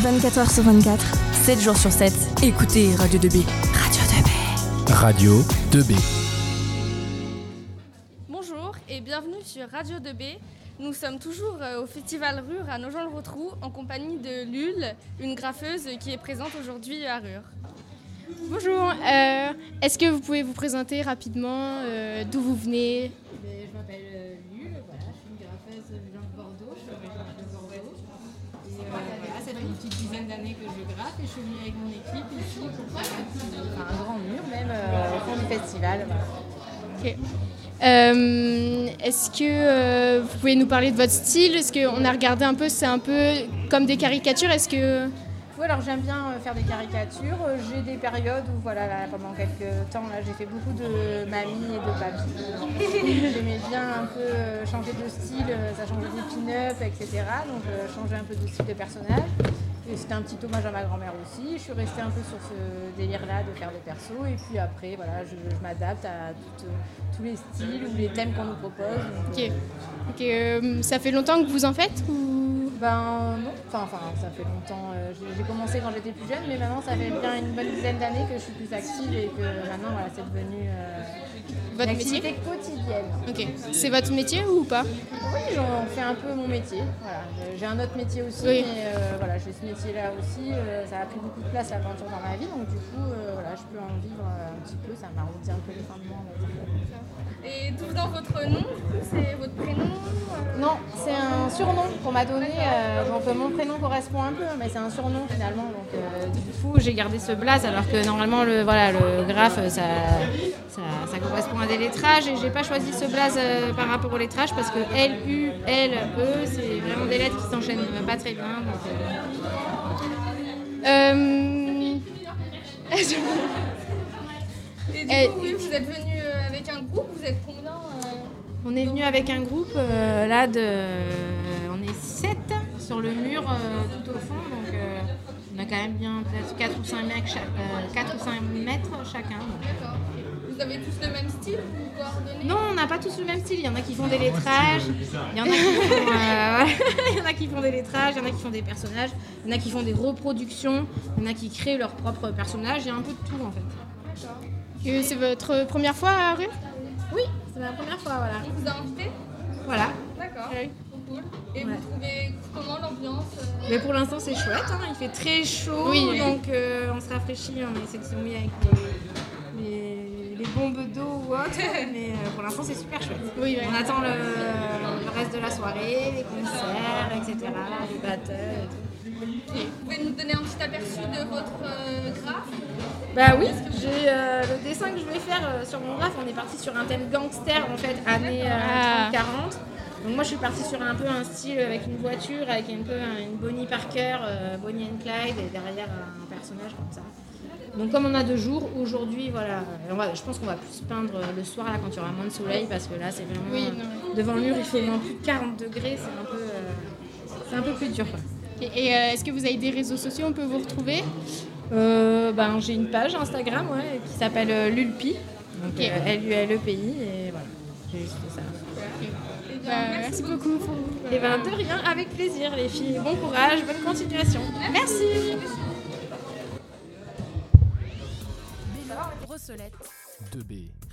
24h sur 24, 7 jours sur 7. Écoutez Radio 2B. Radio 2B. Radio 2B. Bonjour et bienvenue sur Radio 2B. Nous sommes toujours euh, au Festival Rure à Nogent-le-Rotrou en compagnie de Lul, une graffeuse qui est présente aujourd'hui à Rure. Bonjour, euh, est-ce que vous pouvez vous présenter rapidement euh, d'où vous venez? Je m'appelle que je graffe et je suis venue avec mon équipe ici pour faire enfin, un grand mur même euh, au fond du festival. voilà. Ok. Euh, Est-ce que euh, vous pouvez nous parler de votre style? Est-ce qu'on a regardé un peu, c'est un peu comme des caricatures? Est-ce que Oui, alors j'aime bien faire des caricatures. J'ai des périodes où, voilà, là, pendant quelques temps, là, j'ai fait beaucoup de mamie et de papy. J'aimais bien un peu changer de style, ça changeait des pin-up, etc. Donc changer un peu de style de personnage. C'était un petit hommage à ma grand-mère aussi. Je suis restée un peu sur ce délire-là de faire des persos. Et puis après, voilà, je, m'adapte à tous les styles ou les thèmes qu'on nous propose. Donc, Ok. Euh, ça fait longtemps que vous en faites. Ben non, enfin, enfin ça fait longtemps. euh, j'ai commencé quand j'étais plus jeune, mais maintenant ça fait bien une bonne dizaine d'années que je suis plus active et que maintenant voilà, c'est devenu euh, Votre une métier activité quotidienne. Ok. C'est votre métier ou pas? Oui, j'en fais un peu mon métier. Voilà. J'ai- J'ai un autre métier aussi, Oui. mais euh, voilà, j'ai ce métier-là aussi. euh, ça a pris beaucoup de place la peinture dans ma vie, donc du coup, euh, voilà, je peux en vivre euh, un petit peu. Ça m'arrondit un peu les fins de mois. Et d'où dans votre nom C'est votre prénom surnom qu'on m'a donné. donc euh, mon prénom correspond un peu, mais c'est un surnom finalement. Donc euh, du coup, j'ai gardé ce blaze alors que normalement le voilà le graphe ça, ça, ça correspond à des lettrages et j'ai pas choisi ce blaze euh, par rapport au lettrage parce que L U L E c'est vraiment des lettres qui s'enchaînent pas très bien. Donc, Et du coup, oui, vous êtes venu avec un groupe, vous êtes combien euh, On est venu avec un groupe euh, là de. On est 7 sur le mur euh, tout au fond, donc euh, on a quand même bien peut-être 4 ou 5 mètres, cha- euh, 4 ou 5 mètres chacun. D'accord. Vous avez tous le même style Vous vous coordonnez? Non, on n'a pas tous le même style. Il y en a qui font des lettrages, il y en a qui font, euh, il y en a qui font des lettrages, il y en a qui font des personnages, il y en a qui font des reproductions, il y en a qui créent leur propre personnage. Il y a un peu de tout en fait. que c'est votre première fois à Rue? Oui, c'est ma première fois, voilà. On vous a invité? Voilà. D'accord. Oui. Cool. Et Ouais. vous trouvez comment l'ambiance euh, Mais pour l'instant c'est chouette, hein. il fait très chaud, Oui, donc euh, on se rafraîchit, on essaie de se mouiller avec les, les- les bombes d'eau ou autre, mais euh, pour l'instant c'est super chouette. Oui. On attend le, le reste de la soirée, les concerts, etc., les battles. et tout. Vous pouvez nous donner un petit aperçu de votre euh, graphe? Bah oui, j'ai euh, le dessin que je vais faire euh, sur mon graphe, on est parti sur un thème gangster en fait, années euh, Ah. 30-40. Donc moi je suis partie sur un peu un style avec une voiture, avec un peu un- une Bonnie Parker, euh, Bonnie and Clyde, et derrière un personnage comme ça. Donc comme on a deux jours, aujourd'hui voilà, euh, on va, je pense qu'on va plus peindre le soir là quand il y aura moins de soleil parce que là c'est vraiment Oui, euh, non. devant le mur il fait moins plus de 40 degrés, c'est un peu, euh, c'est un peu plus dur. quoi. Et, et, est-ce que vous avez des réseaux sociaux On peut vous retrouver? Ben, j'ai une page Instagram ouais, qui s'appelle Lulpi, donc Ok. euh, L-U-L-E-P-I, et voilà, j'ai juste ça. Merci beaucoup. Et ben de rien, avec plaisir les filles. Bon courage, bonne continuation. Merci. Brossolette. 2B. Radio 2B.